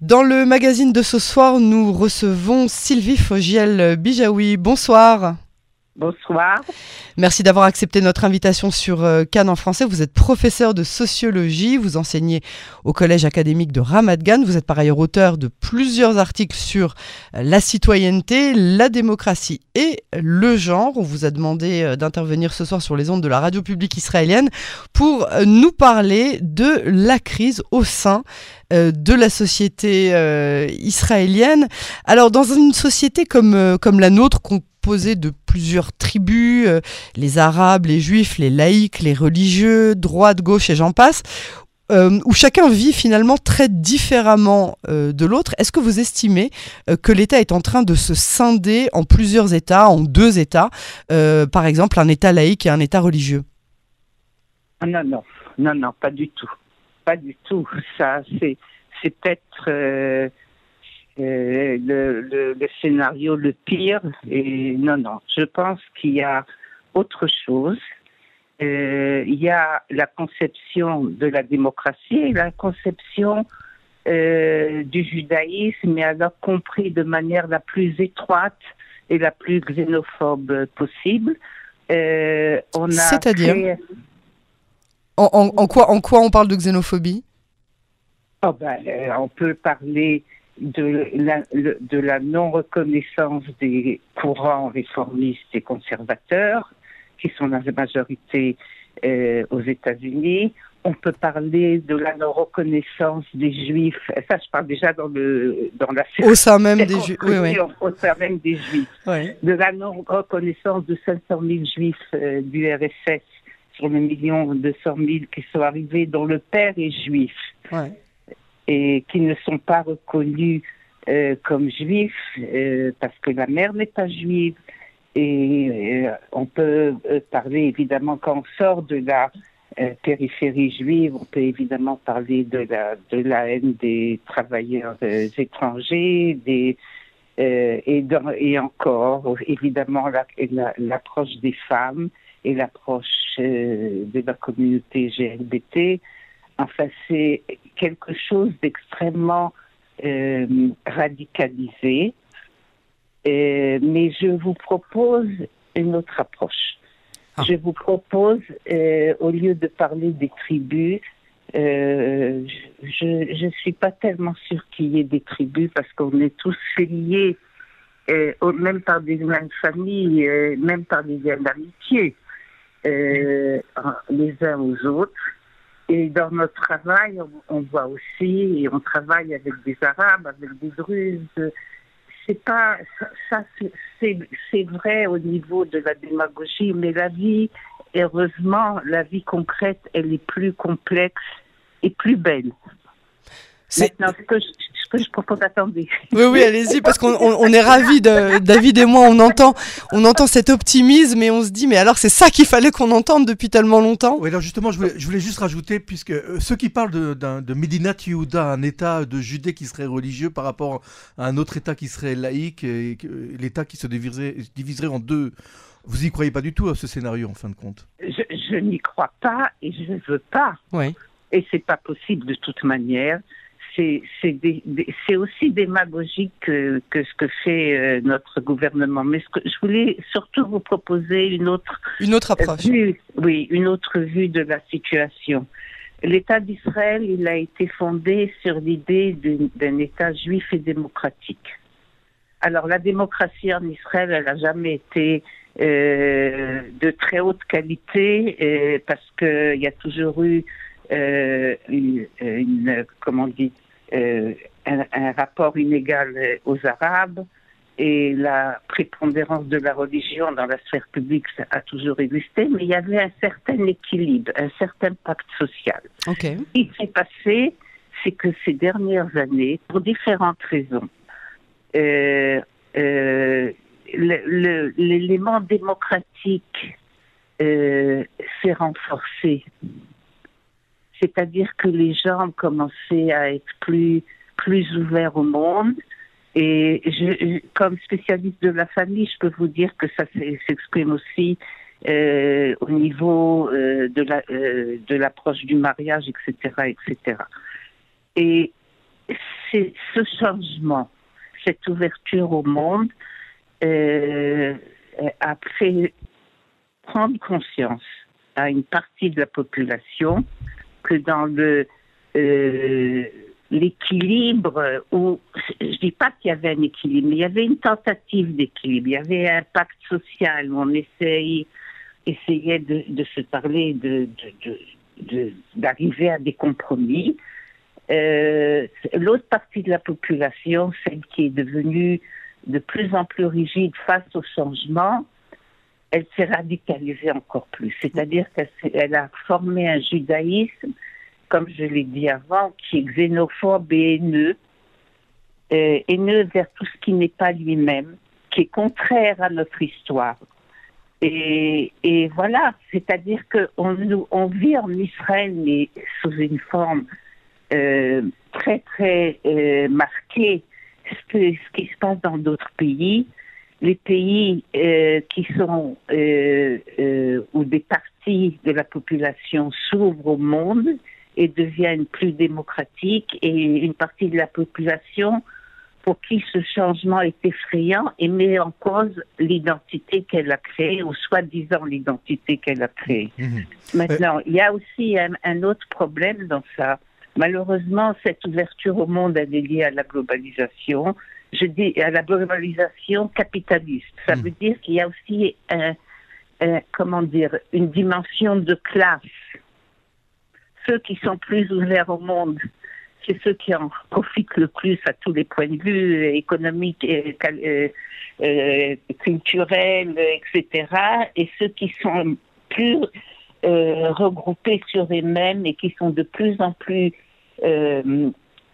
Dans le magazine de ce soir, nous recevons Sylvie Fogiel-Bijaoui. Bonsoir. Bonsoir. Merci d'avoir accepté notre invitation sur euh, Cannes en français. Vous êtes professeur de sociologie, vous enseignez au collège académique de Ramat Vous êtes par ailleurs auteur de plusieurs articles sur euh, la citoyenneté, la démocratie et le genre. On vous a demandé euh, d'intervenir ce soir sur les ondes de la radio publique israélienne pour nous parler de la crise au sein de la société israélienne. Alors dans une société comme, comme la nôtre, qu'on composé de plusieurs tribus, euh, les arabes, les juifs, les laïcs, les religieux, droite, gauche et j'en passe, euh, où chacun vit finalement très différemment euh, de l'autre. Est-ce que vous estimez que l'État est en train de se scinder en plusieurs États, en deux États, par exemple un État laïque et un État religieux? Ah, Non, non, non, non, pas du tout. Pas du tout. Ça, c'est, c'est peut-être euh, le, le, le, scénario le pire. Et non, non, je pense qu'il y a autre chose. Euh, il y a la conception de la démocratie et la conception euh, du judaïsme, mais alors compris de manière la plus étroite et la plus xénophobe possible. Euh, C'est-à-dire en, en, en, quoi, en quoi on parle de xénophobie? Oh ben, On peut parler de la, de la non-reconnaissance des courants réformistes et conservateurs, qui sont dans la majorité euh, aux États-Unis. On peut parler de la non-reconnaissance des Juifs. Ça, je parle déjà dans le dans la au sein même des Juifs. Oui, oui. Au sein même des Juifs. Oui. De la non-reconnaissance de 500 000 Juifs euh, du RSS sur le million 200 000 qui sont arrivés, dont le père est juif. Ouais et qui ne sont pas reconnus euh, comme juifs euh, parce que la mère n'est pas juive. Et euh, on peut parler évidemment quand on sort de la périphérie juive, on peut évidemment parler de la de la haine des travailleurs étrangers, des et, encore évidemment l'approche des femmes et l'approche de la communauté GLBT Enfin, c'est quelque chose d'extrêmement euh, radicalisé. Euh, mais je vous propose une autre approche. Ah. Je vous propose, euh, au lieu de parler des tribus, je ne suis pas tellement sûre qu'il y ait des tribus parce qu'on est tous liés, même par des mêmes familles, même par des liens d'amitié, les uns aux autres. Et dans notre travail, on, voit aussi, et on travaille avec des Arabes, avec des Druzes. C'est pas ça, c'est vrai au niveau de la démagogie, mais la vie, heureusement, la vie concrète, elle est plus complexe et plus belle. Maintenant, ce que je, que je propose, attendez. Oui, oui, allez-y, parce qu'on on, est ravis, David et moi, on entend, on entend cet optimisme et on se dit, mais alors c'est ça qu'il fallait qu'on entende depuis tellement longtemps? Oui, alors justement, je voulais, je voulais juste rajouter, puisque euh, ceux qui parlent de, de Medinat Yehuda, un État de Judée qui serait religieux par rapport à un autre État qui serait laïque, et l'État qui se diviserait, diviserait en deux, vous y croyez pas du tout à ce scénario, en fin de compte? Je, je n'y crois pas et je ne veux pas. Oui. Et c'est pas possible de toute manière c'est aussi démagogique que, que, ce que fait euh, notre gouvernement. Mais ce que, je voulais surtout vous proposer une autre, une autre approche. Vue, oui, une autre vue de la situation. L'État d'Israël, il a été fondé sur l'idée d'un État juif et démocratique. Alors la démocratie en Israël, elle n'a jamais été euh, de très haute qualité euh, parce qu'il y a toujours eu euh, une, une, comment on dit, euh, un, un, rapport inégal aux Arabes et la prépondérance de la religion dans la sphère publique ça a toujours existé, mais il y avait un certain équilibre, un certain pacte social. Okay. Ce qui s'est passé, c'est que ces dernières années, pour différentes raisons, euh, euh, l'élément démocratique euh, s'est renforcé c'est-à-dire que les gens ont commencé à être plus, plus ouverts au monde. Et comme spécialiste de la famille, je peux vous dire que ça s'exprime aussi euh, au niveau euh, euh, de l'approche du mariage, etc., etc. Et ce changement, cette ouverture au monde a fait prendre conscience à une partie de la population que dans euh, l'équilibre, ou je dis pas qu'il y avait un équilibre, mais il y avait une tentative d'équilibre, il y avait un pacte social où on essayait, de, se parler, d'arriver à des compromis. Euh, l'autre partie de la population, celle qui est devenue de plus en plus rigide face au changement, elle s'est radicalisée encore plus. C'est-à-dire qu'elle a formé un judaïsme, comme je l'ai dit avant, qui est xénophobe et haineux, euh, haineux vers tout ce qui n'est pas lui-même, qui est contraire à notre histoire. Et, voilà, c'est-à-dire qu'on on vit en Israël, mais sous une forme euh, très très euh, marquée, ce qui se passe dans d'autres pays les pays euh, qui sont euh, euh, où des parties de la population s'ouvrent au monde et deviennent plus démocratiques et une partie de la population pour qui ce changement est effrayant et met en cause l'identité qu'elle a créée ou soi-disant l'identité qu'elle a créée. Mmh. Maintenant, il y a aussi un, un, autre problème dans ça. Malheureusement, cette ouverture au monde est liée à la globalisation je dis, à la globalisation capitaliste. Ça hmm. veut dire qu'il y a aussi, un, comment dire, une dimension de classe. Ceux qui sont plus ouverts au monde, c'est ceux qui en profitent le plus à tous les points de vue, économiques, et, euh, euh, culturels, etc. Et ceux qui sont plus euh, regroupés sur eux-mêmes et qui sont de plus en plus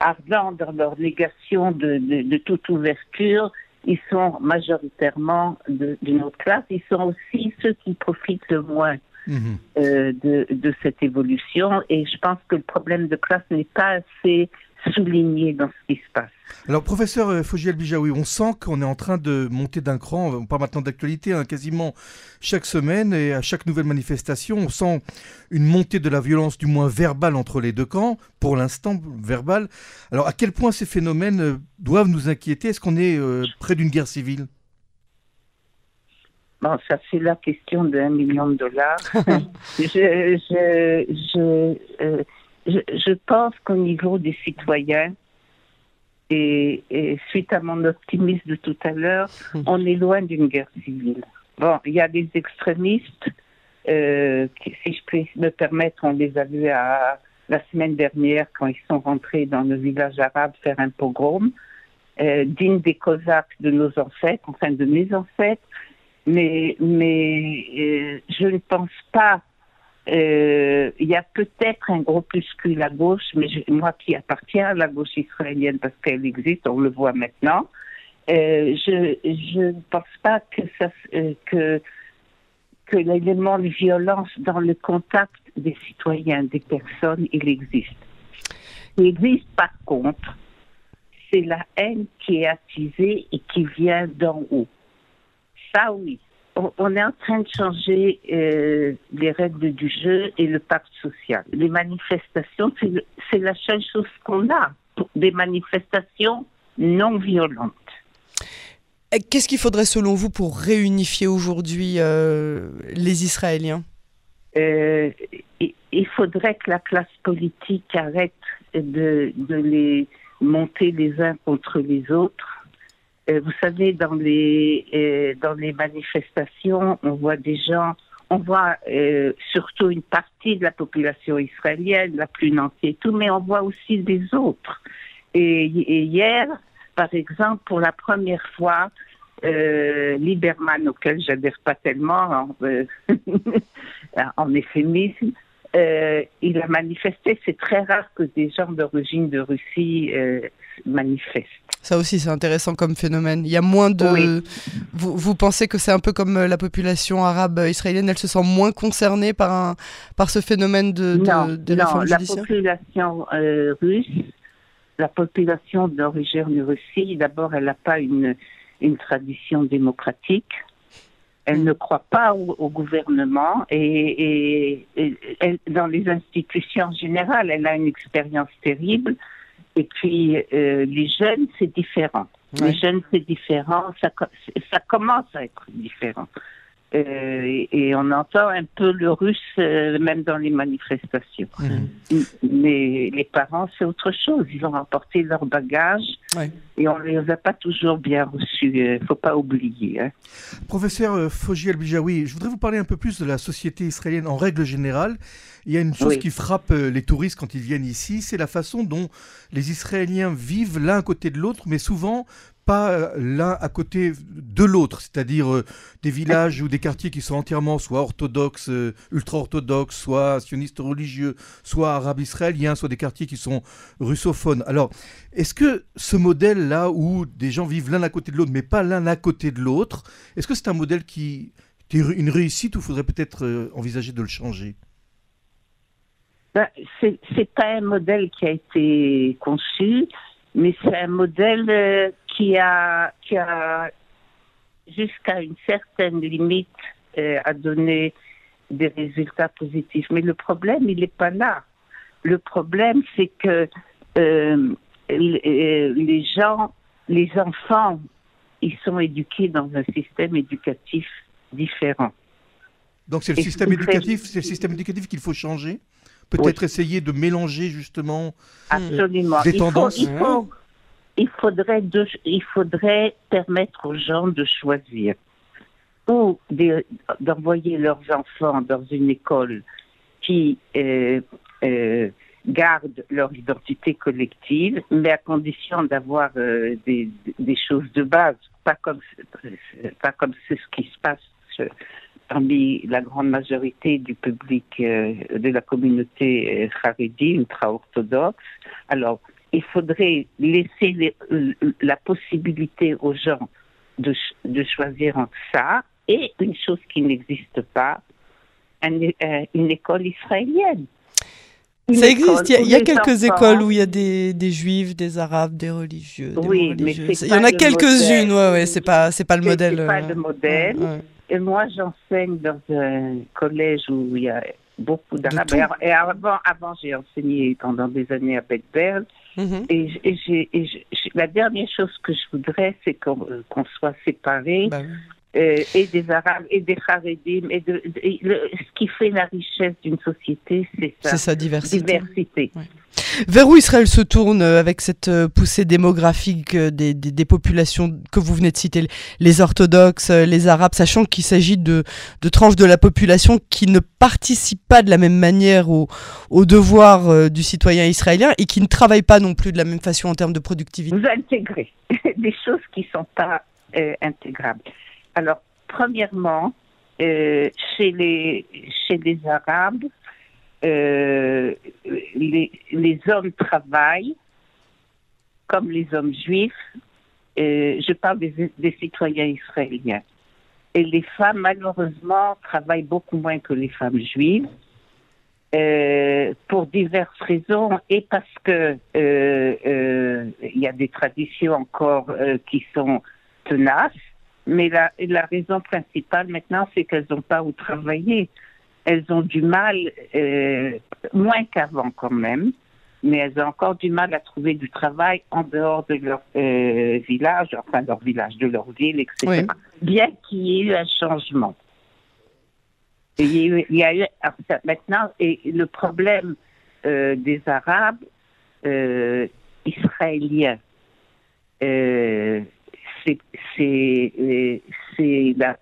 ardents dans leur négation de, de, de toute ouverture, ils sont majoritairement d'une autre classe. Ils sont aussi ceux qui profitent le moins mhm. euh, de, de, cette évolution. Et je pense que le problème de classe n'est pas assez souligné dans ce qui se passe. Alors, professeur euh, Fogiel Bijaoui, on sent qu'on est en train de monter d'un cran, on parle maintenant d'actualité, hein, quasiment chaque semaine et à chaque nouvelle manifestation, on sent une montée de la violence, du moins verbale, entre les deux camps, pour l'instant verbale. Alors, à quel point ces phénomènes euh, doivent nous inquiéter? Est-ce qu'on est, euh, près d'une guerre civile? Bon, ça c'est la question d'un million de dollars. je, je, je, je, pense qu'au niveau des citoyens, et, suite à mon optimisme de tout à l'heure, on est loin d'une guerre civile. Bon, il y a des extrémistes, euh, qui, si je peux me permettre, on les a vus à, la semaine dernière quand ils sont rentrés dans le village arabe faire un pogrom, euh, digne des Cosaques de nos ancêtres, enfin de mes ancêtres, mais, mais euh, je ne pense pas euh, il y a peut-être un groupuscule à gauche, mais moi qui appartiens à la gauche israélienne parce qu'elle existe, on le voit maintenant. Euh, je je ne pense pas que euh, que que l'élément de violence dans le contact des citoyens, des personnes, il existe. Il existe par contre, c'est la haine qui est attisée et qui vient d'en haut. Ça oui, on est en train de changer euh, les règles du jeu et le pacte social. Les manifestations, c'est la seule chose qu'on a, des manifestations non violentes. Qu'est-ce qu'il faudrait selon vous pour réunifier aujourd'hui euh, les Israéliens? Euh, Il faudrait que la classe politique arrête de les monter les uns contre les autres euh, vous savez, dans les euh, dans les manifestations, on voit des gens, on voit euh, surtout une partie de la population israélienne, la plus nantie et tout, mais on voit aussi des autres. Et, hier, par exemple, pour la première fois, euh, Lieberman, auquel j'adhère pas tellement en, en euphémisme, euh, il a manifesté. C'est très rare que des gens d'origine de Russie euh, manifestent. Ça aussi, c'est intéressant comme phénomène. Il y a moins de. Vous, vous, pensez que c'est un peu comme euh, la population arabe israélienne, elle se sent moins concernée par, un, par ce phénomène de, de, de non, la population russe, la population d'origine Russie, d'abord, elle n'a pas une, une tradition démocratique. Elle ne croit pas au, gouvernement et, dans les institutions générales, elle a une expérience terrible. Et puis, les jeunes, c'est différent. Les jeunes, c'est différent. Ça, ça commence à être différent. Euh, et, on entend un peu le russe euh, même dans les manifestations. Mhm. Mais les parents, c'est autre chose. Ils ont apporté leur bagage et on ne les a pas toujours bien reçus. Il euh, ne faut pas oublier. Hein. Professeur Fogi El-Bijawi, je voudrais vous parler un peu plus de la société israélienne en règle générale. Il y a une chose qui frappe les touristes quand ils viennent ici, c'est la façon dont les Israéliens vivent l'un à côté de l'autre, mais souvent pas euh, l'un à côté de l'autre, c'est-à-dire euh, des villages ou des quartiers qui sont entièrement soit orthodoxes, euh, ultra-orthodoxes, soit sionistes religieux, soit arabes israéliens, soit des quartiers qui sont russophones. Alors, est-ce que ce modèle-là, où des gens vivent l'un à côté de l'autre, mais pas l'un à côté de l'autre, est-ce que c'est un modèle qui, est une réussite ou faudrait peut-être envisager de le changer? Ben, C'est pas un modèle qui a été conçu, mais c'est un modèle qui a, qui a jusqu'à une certaine limite euh, a donné des résultats positifs. Mais le problème, il n'est pas là. Le problème, c'est que euh, les gens, les enfants, ils sont éduqués dans un système éducatif différent. Donc c'est le système éducatif, c'est le système éducatif qu'il faut changer? Peut-être essayer de mélanger justement euh, des tendances. il faudrait, il faudrait permettre aux gens de choisir. Ou d'envoyer leurs enfants dans une école qui euh, euh, garde leur identité collective, mais à condition d'avoir euh, des, des, choses de base, pas comme pas comme c'est ce qui se passe parmi la grande majorité du public de la communauté haredi ultra-orthodoxe. Alors, il faudrait laisser la possibilité aux gens de, choisir entre ça et une chose qui n'existe pas, euh, une école israélienne. ça existe, il y a, quelques écoles où il y a des, juifs, des arabes, des religieux. Des oui, mais il y en a quelques-unes, ouais, ouais, c'est pas, c'est pas le modèle. C'est pas le modèle. Et moi, j'enseigne dans un collège où il y a beaucoup d'arabes. Et avant, avant j'ai enseigné pendant des années à Beth Mhm. Et, la dernière chose que je voudrais, c'est qu'on soit séparés. Bah euh, et des Arabes et des Haredim. Et, de, ce qui fait la richesse d'une société, c'est sa diversité. Vers où Israël se tourne euh, avec cette euh, poussée démographique des, des, populations que vous venez de citer, les orthodoxes, les arabes, sachant qu'il s'agit de, tranches de la population qui ne participent pas de la même manière aux au devoirs du citoyen israélien et qui ne travaillent pas non plus de la même façon en termes de productivité. Vous intégrez des choses qui ne sont pas intégrables. Alors, premièrement, euh, chez les Arabes, euh, les, hommes travaillent comme les hommes juifs. Euh, je parle des, citoyens israéliens. Et les femmes, malheureusement, travaillent beaucoup moins que les femmes juives. pour diverses raisons et parce que il y a des traditions encore qui sont tenaces mais la raison principale maintenant, c'est qu'elles n'ont pas où travailler. Elles ont du mal, euh, moins qu'avant quand même, mais elles ont encore du mal à trouver du travail en dehors de leur euh, village, enfin leur village, de leur ville, etc. Bien qu'il y ait eu un changement. il y a eu, il y a eu maintenant, et le problème euh, des Arabes euh, israéliens, c'est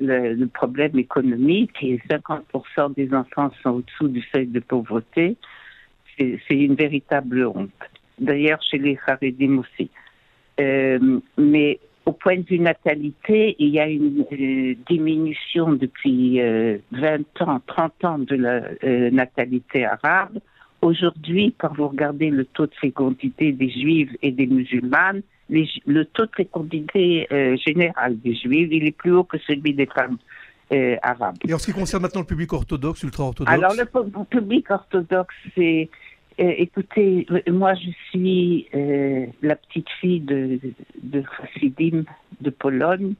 le, problème économique et 50% des enfants sont au-dessous du seuil de pauvreté. C'est une véritable honte. D'ailleurs, chez les Haredim aussi. Euh, mais au point de vue natalité, il y a une euh, diminution depuis 20 euh, ans, 30 ans de la natalité arabe. Aujourd'hui, quand vous regardez le taux de fécondité des juives et des musulmanes, le taux de fécondité général des juifs, il est plus haut que celui des femmes euh. Et en ce qui concerne maintenant le public orthodoxe, ultra-orthodoxe Alors le public orthodoxe, c'est... Euh, écoutez, moi je suis la petite fille de, de Chassidim de Pologne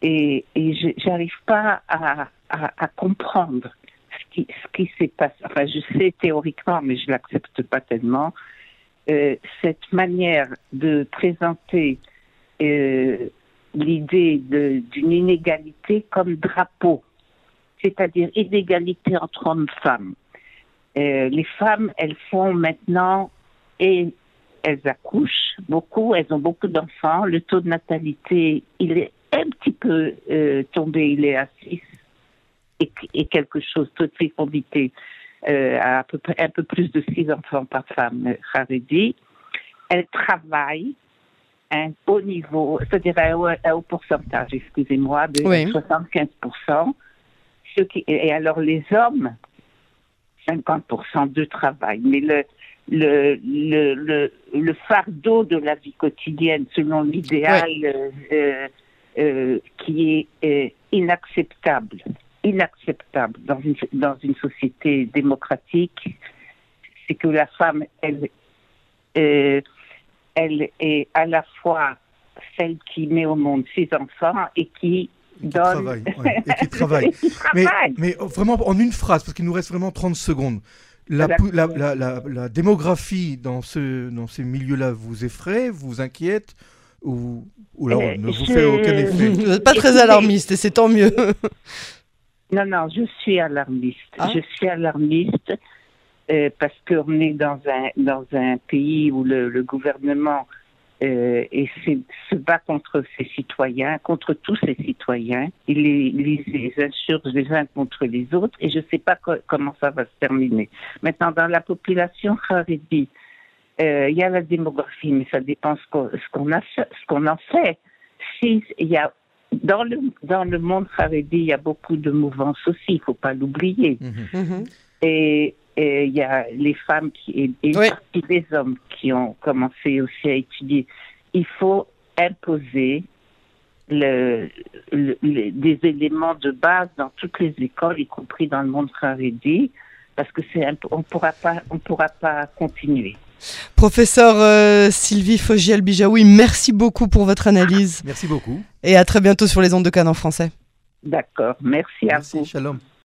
et, et je n'arrive pas à, à, comprendre ce qui, ce qui s'est passé. Enfin, je sais théoriquement, mais je ne l'accepte pas tellement euh, cette manière de présenter euh, l'idée d'une inégalité comme drapeau, c'est-à-dire inégalité entre hommes et femmes. Euh, les femmes, elles font maintenant et elles accouchent beaucoup, elles ont beaucoup d'enfants. Le taux de natalité, il est un petit peu euh, tombé, il est à 6 et, quelque chose, toute fécondité, euh, à, un peu plus de 6 enfants par femme, euh, Haredi. Elles travaillent un haut niveau, c'est-à-dire un, haut pourcentage, excusez-moi, de 75%. et alors les hommes, 50% de travail. Mais le, le, le, le, fardeau de la vie quotidienne, selon l'idéal euh, euh, qui est euh, inacceptable, inacceptable dans une, dans une société démocratique, c'est que la femme, elle, elle est à la fois celle qui met au monde ses enfants et qui donne... et qui travaille. Mais, mais, vraiment en une phrase, parce qu'il nous reste vraiment 30 secondes. La, la, la, la, démographie dans, ce, dans ces milieux-là vous effraie, vous inquiète ou, ou alors, ne vous fait aucun effet? Vous n'êtes pas très alarmiste et c'est tant mieux. non, non, je suis alarmiste. Ah. Je suis alarmiste euh, parce qu'on est dans un, dans un pays où le, le gouvernement euh, et se bat contre ses citoyens, contre tous ses citoyens. Il les, les, insurge les uns contre les autres et je ne sais pas comment ça va se terminer. Maintenant, dans la population Haredi, euh, il y a la démographie, mais ça dépend ce qu'on a ce qu'on en fait. Si, il y a dans le dans le monde Haredi, il y a beaucoup de mouvances aussi, il faut pas l'oublier. Mm-hmm. Et il y a les femmes qui, et, les hommes qui ont commencé aussi à étudier. Il faut imposer le, des éléments de base dans toutes les écoles, y compris dans le monde Haredi, parce que c'est on pourra pas on pourra pas continuer. Professeur euh, Sylvie Fogiel Bijaoui, merci beaucoup pour votre analyse. Merci beaucoup. Et à très bientôt sur les ondes de Cannes en français. D'accord, merci, merci à vous. Shalom.